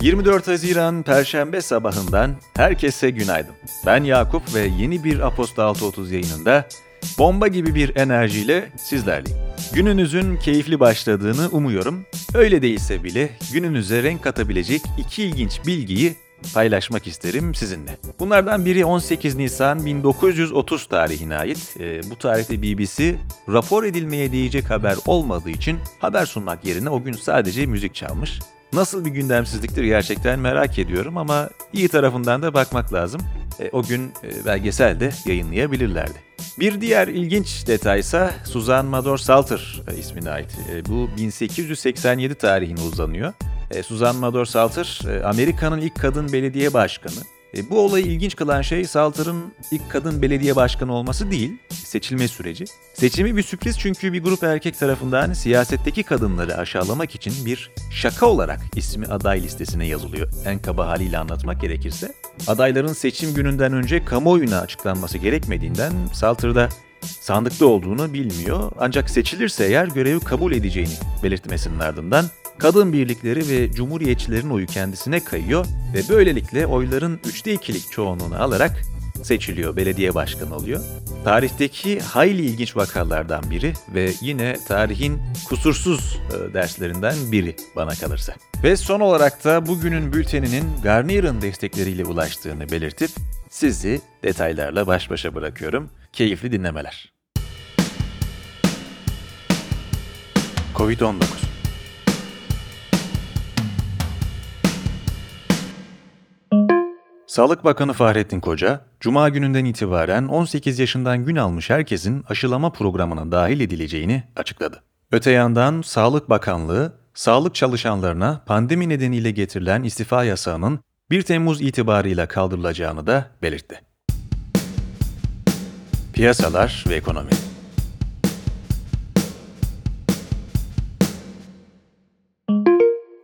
...24 Haziran Perşembe sabahından herkese günaydın. Ben Yakup ve yeni bir Aposta 6.30 yayınında bomba gibi bir enerjiyle sizlerleyim. Gününüzün keyifli başladığını umuyorum. Öyle değilse bile gününüze renk katabilecek iki ilginç bilgiyi paylaşmak isterim sizinle. Bunlardan biri 18 Nisan 1930 tarihine ait. E, bu tarihte BBC rapor edilmeye değecek haber olmadığı için haber sunmak yerine o gün sadece müzik çalmış. Nasıl bir gündemsizliktir gerçekten merak ediyorum ama iyi tarafından da bakmak lazım. E, o gün e, belgesel de yayınlayabilirlerdi. Bir diğer ilginç detaysa Suzan Mador Salter e, ismine ait. E, bu 1887 tarihine uzanıyor. E, Suzan Mador Salter, e, Amerika'nın ilk kadın belediye başkanı. E, bu olayı ilginç kılan şey Salter'ın ilk kadın belediye başkanı olması değil, seçilme süreci. Seçimi bir sürpriz çünkü bir grup erkek tarafından siyasetteki kadınları aşağılamak için bir şaka olarak ismi aday listesine yazılıyor. En kaba haliyle anlatmak gerekirse. Adayların seçim gününden önce kamuoyuna açıklanması gerekmediğinden Salter'da sandıkta olduğunu bilmiyor ancak seçilirse eğer görevi kabul edeceğini belirtmesinin ardından kadın birlikleri ve cumhuriyetçilerin oyu kendisine kayıyor ve böylelikle oyların üçte ikilik çoğunluğunu alarak seçiliyor, belediye başkanı oluyor. Tarihteki hayli ilginç vakalardan biri ve yine tarihin kusursuz e, derslerinden biri bana kalırsa. Ve son olarak da bugünün bülteninin Garnier'ın destekleriyle ulaştığını belirtip sizi detaylarla baş başa bırakıyorum. Keyifli dinlemeler. Covid-19 Sağlık Bakanı Fahrettin Koca, Cuma gününden itibaren 18 yaşından gün almış herkesin aşılama programına dahil edileceğini açıkladı. Öte yandan Sağlık Bakanlığı, sağlık çalışanlarına pandemi nedeniyle getirilen istifa yasağının 1 Temmuz itibarıyla kaldırılacağını da belirtti. Piyasalar ve ekonomi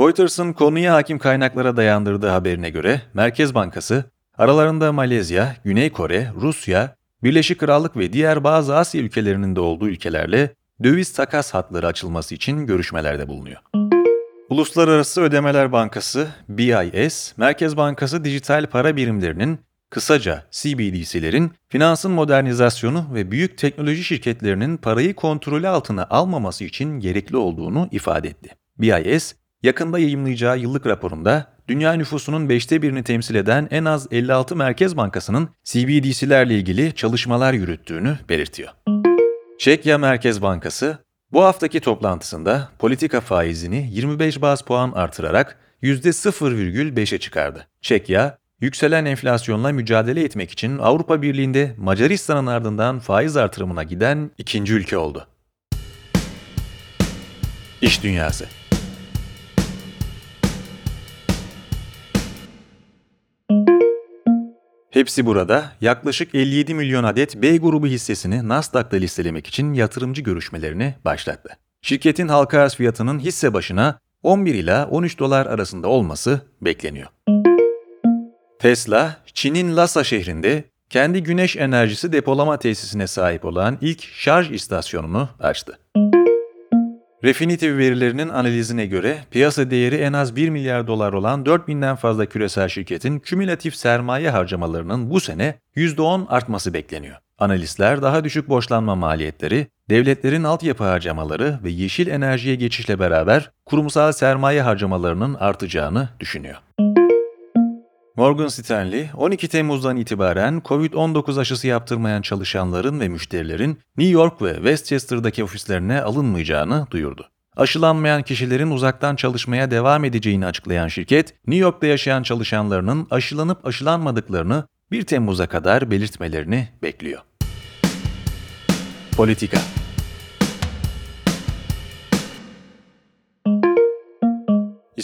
Reuters'ın konuya hakim kaynaklara dayandırdığı haberine göre Merkez Bankası, aralarında Malezya, Güney Kore, Rusya, Birleşik Krallık ve diğer bazı Asya ülkelerinin de olduğu ülkelerle döviz takas hatları açılması için görüşmelerde bulunuyor. Uluslararası Ödemeler Bankası, BIS, Merkez Bankası dijital para birimlerinin, kısaca CBDC'lerin finansın modernizasyonu ve büyük teknoloji şirketlerinin parayı kontrolü altına almaması için gerekli olduğunu ifade etti. BIS, yakında yayımlayacağı yıllık raporunda dünya nüfusunun beşte birini temsil eden en az 56 merkez bankasının CBDC'lerle ilgili çalışmalar yürüttüğünü belirtiyor. Çekya Merkez Bankası bu haftaki toplantısında politika faizini 25 baz puan artırarak %0,5'e çıkardı. Çekya, yükselen enflasyonla mücadele etmek için Avrupa Birliği'nde Macaristan'ın ardından faiz artırımına giden ikinci ülke oldu. İş Dünyası Hepsi burada yaklaşık 57 milyon adet B grubu hissesini Nasdaq'ta listelemek için yatırımcı görüşmelerini başlattı. Şirketin halka arz fiyatının hisse başına 11 ila 13 dolar arasında olması bekleniyor. Tesla, Çin'in Lhasa şehrinde kendi güneş enerjisi depolama tesisine sahip olan ilk şarj istasyonunu açtı. Refinitiv verilerinin analizine göre piyasa değeri en az 1 milyar dolar olan 4000'den fazla küresel şirketin kümülatif sermaye harcamalarının bu sene %10 artması bekleniyor. Analistler daha düşük borçlanma maliyetleri, devletlerin altyapı harcamaları ve yeşil enerjiye geçişle beraber kurumsal sermaye harcamalarının artacağını düşünüyor. Morgan Stanley, 12 Temmuz'dan itibaren COVID-19 aşısı yaptırmayan çalışanların ve müşterilerin New York ve Westchester'daki ofislerine alınmayacağını duyurdu. Aşılanmayan kişilerin uzaktan çalışmaya devam edeceğini açıklayan şirket, New York'ta yaşayan çalışanlarının aşılanıp aşılanmadıklarını 1 Temmuz'a kadar belirtmelerini bekliyor. Politika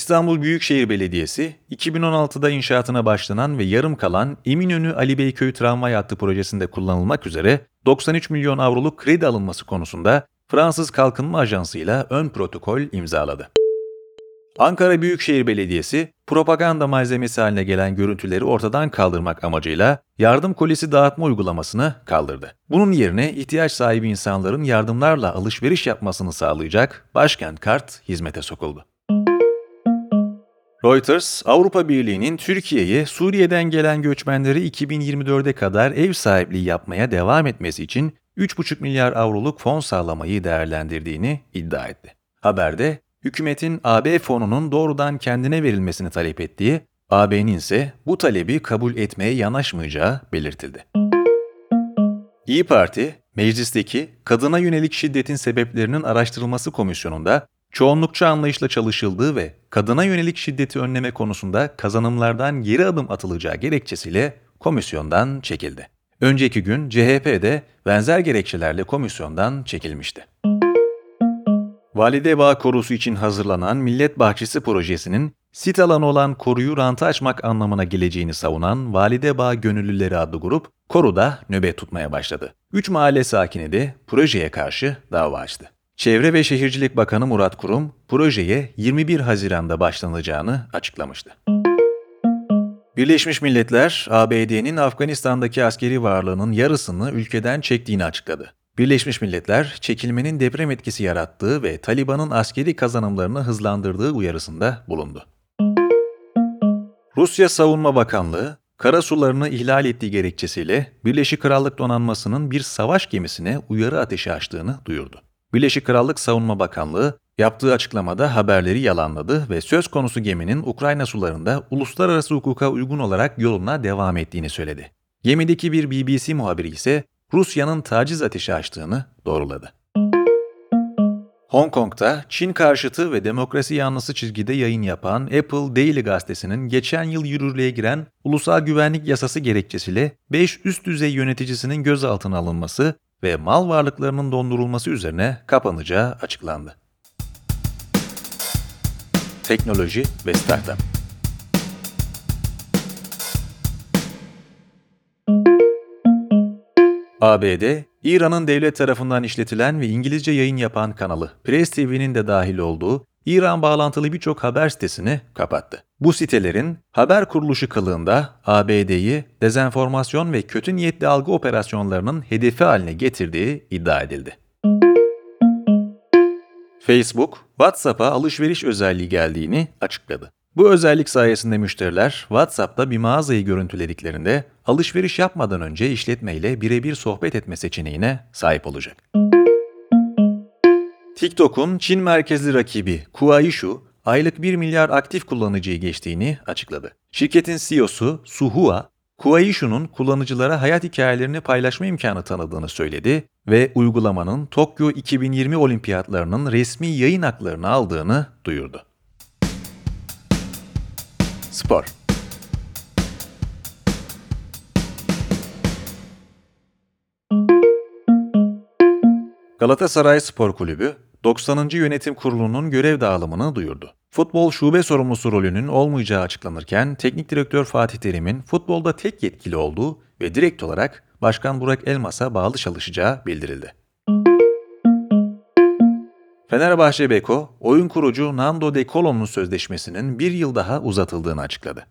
İstanbul Büyükşehir Belediyesi, 2016'da inşaatına başlanan ve yarım kalan Eminönü Ali Beyköy Tramvay Hattı projesinde kullanılmak üzere 93 milyon avroluk kredi alınması konusunda Fransız Kalkınma Ajansı ile ön protokol imzaladı. Ankara Büyükşehir Belediyesi, propaganda malzemesi haline gelen görüntüleri ortadan kaldırmak amacıyla yardım kolisi dağıtma uygulamasını kaldırdı. Bunun yerine ihtiyaç sahibi insanların yardımlarla alışveriş yapmasını sağlayacak başkent kart hizmete sokuldu. Reuters, Avrupa Birliği'nin Türkiye'ye Suriye'den gelen göçmenleri 2024'e kadar ev sahipliği yapmaya devam etmesi için 3,5 milyar avroluk fon sağlamayı değerlendirdiğini iddia etti. Haberde, hükümetin AB fonunun doğrudan kendine verilmesini talep ettiği, AB'nin ise bu talebi kabul etmeye yanaşmayacağı belirtildi. İyi Parti, meclisteki kadına yönelik şiddetin sebeplerinin araştırılması komisyonunda çoğunlukça anlayışla çalışıldığı ve kadına yönelik şiddeti önleme konusunda kazanımlardan geri adım atılacağı gerekçesiyle komisyondan çekildi. Önceki gün CHP de benzer gerekçelerle komisyondan çekilmişti. Valide Bağ Korusu için hazırlanan Millet Bahçesi projesinin sit alanı olan koruyu ranta açmak anlamına geleceğini savunan Valide Bağ Gönüllüleri adlı grup koruda nöbet tutmaya başladı. Üç mahalle sakini de projeye karşı dava açtı. Çevre ve Şehircilik Bakanı Murat Kurum, projeye 21 Haziran'da başlanacağını açıklamıştı. Birleşmiş Milletler, ABD'nin Afganistan'daki askeri varlığının yarısını ülkeden çektiğini açıkladı. Birleşmiş Milletler, çekilmenin deprem etkisi yarattığı ve Taliban'ın askeri kazanımlarını hızlandırdığı uyarısında bulundu. Rusya Savunma Bakanlığı, kara sularını ihlal ettiği gerekçesiyle Birleşik Krallık donanmasının bir savaş gemisine uyarı ateşi açtığını duyurdu. Birleşik Krallık Savunma Bakanlığı yaptığı açıklamada haberleri yalanladı ve söz konusu geminin Ukrayna sularında uluslararası hukuka uygun olarak yoluna devam ettiğini söyledi. Gemideki bir BBC muhabiri ise Rusya'nın taciz ateşi açtığını doğruladı. Hong Kong'da Çin karşıtı ve demokrasi yanlısı çizgide yayın yapan Apple Daily gazetesinin geçen yıl yürürlüğe giren ulusal güvenlik yasası gerekçesiyle 5 üst düzey yöneticisinin gözaltına alınması ve mal varlıklarının dondurulması üzerine kapanacağı açıklandı. Teknoloji ve Startup ABD, İran'ın devlet tarafından işletilen ve İngilizce yayın yapan kanalı Press TV'nin de dahil olduğu İran bağlantılı birçok haber sitesini kapattı. Bu sitelerin haber kuruluşu kılığında ABD'yi dezenformasyon ve kötü niyetli algı operasyonlarının hedefi haline getirdiği iddia edildi. Facebook, WhatsApp'a alışveriş özelliği geldiğini açıkladı. Bu özellik sayesinde müşteriler WhatsApp'ta bir mağazayı görüntülediklerinde alışveriş yapmadan önce işletmeyle birebir sohbet etme seçeneğine sahip olacak. TikTok'un Çin merkezli rakibi Kuaishu, aylık 1 milyar aktif kullanıcıyı geçtiğini açıkladı. Şirketin CEO'su Suhua, Kuaishu'nun kullanıcılara hayat hikayelerini paylaşma imkanı tanıdığını söyledi ve uygulamanın Tokyo 2020 olimpiyatlarının resmi yayın haklarını aldığını duyurdu. Spor Galatasaray Spor Kulübü 90. Yönetim Kurulu'nun görev dağılımını duyurdu. Futbol şube sorumlusu rolünün olmayacağı açıklanırken teknik direktör Fatih Terim'in futbolda tek yetkili olduğu ve direkt olarak Başkan Burak Elmas'a bağlı çalışacağı bildirildi. Fenerbahçe Beko, oyun kurucu Nando De Colo'nun sözleşmesinin bir yıl daha uzatıldığını açıkladı.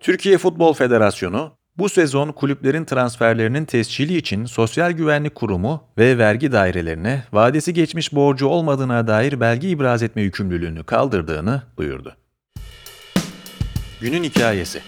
Türkiye Futbol Federasyonu, bu sezon kulüplerin transferlerinin tescili için Sosyal Güvenlik Kurumu ve vergi dairelerine vadesi geçmiş borcu olmadığına dair belge ibraz etme yükümlülüğünü kaldırdığını duyurdu. Günün hikayesi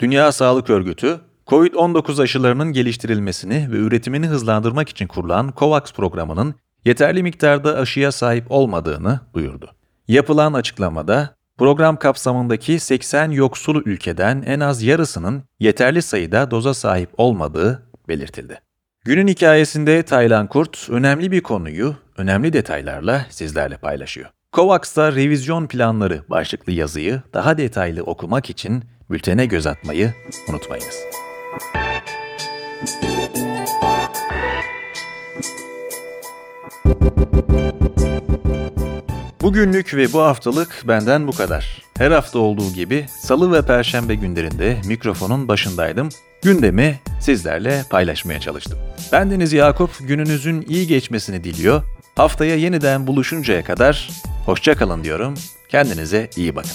Dünya Sağlık Örgütü, COVID-19 aşılarının geliştirilmesini ve üretimini hızlandırmak için kurulan COVAX programının yeterli miktarda aşıya sahip olmadığını duyurdu. Yapılan açıklamada Program kapsamındaki 80 yoksul ülkeden en az yarısının yeterli sayıda doza sahip olmadığı belirtildi. Günün hikayesinde Taylan Kurt önemli bir konuyu önemli detaylarla sizlerle paylaşıyor. COVAX'ta revizyon planları başlıklı yazıyı daha detaylı okumak için bültene göz atmayı unutmayınız. Bugünlük ve bu haftalık benden bu kadar. Her hafta olduğu gibi salı ve perşembe günlerinde mikrofonun başındaydım. Gündemi sizlerle paylaşmaya çalıştım. Bendeniz Yakup gününüzün iyi geçmesini diliyor. Haftaya yeniden buluşuncaya kadar hoşça kalın diyorum. Kendinize iyi bakın.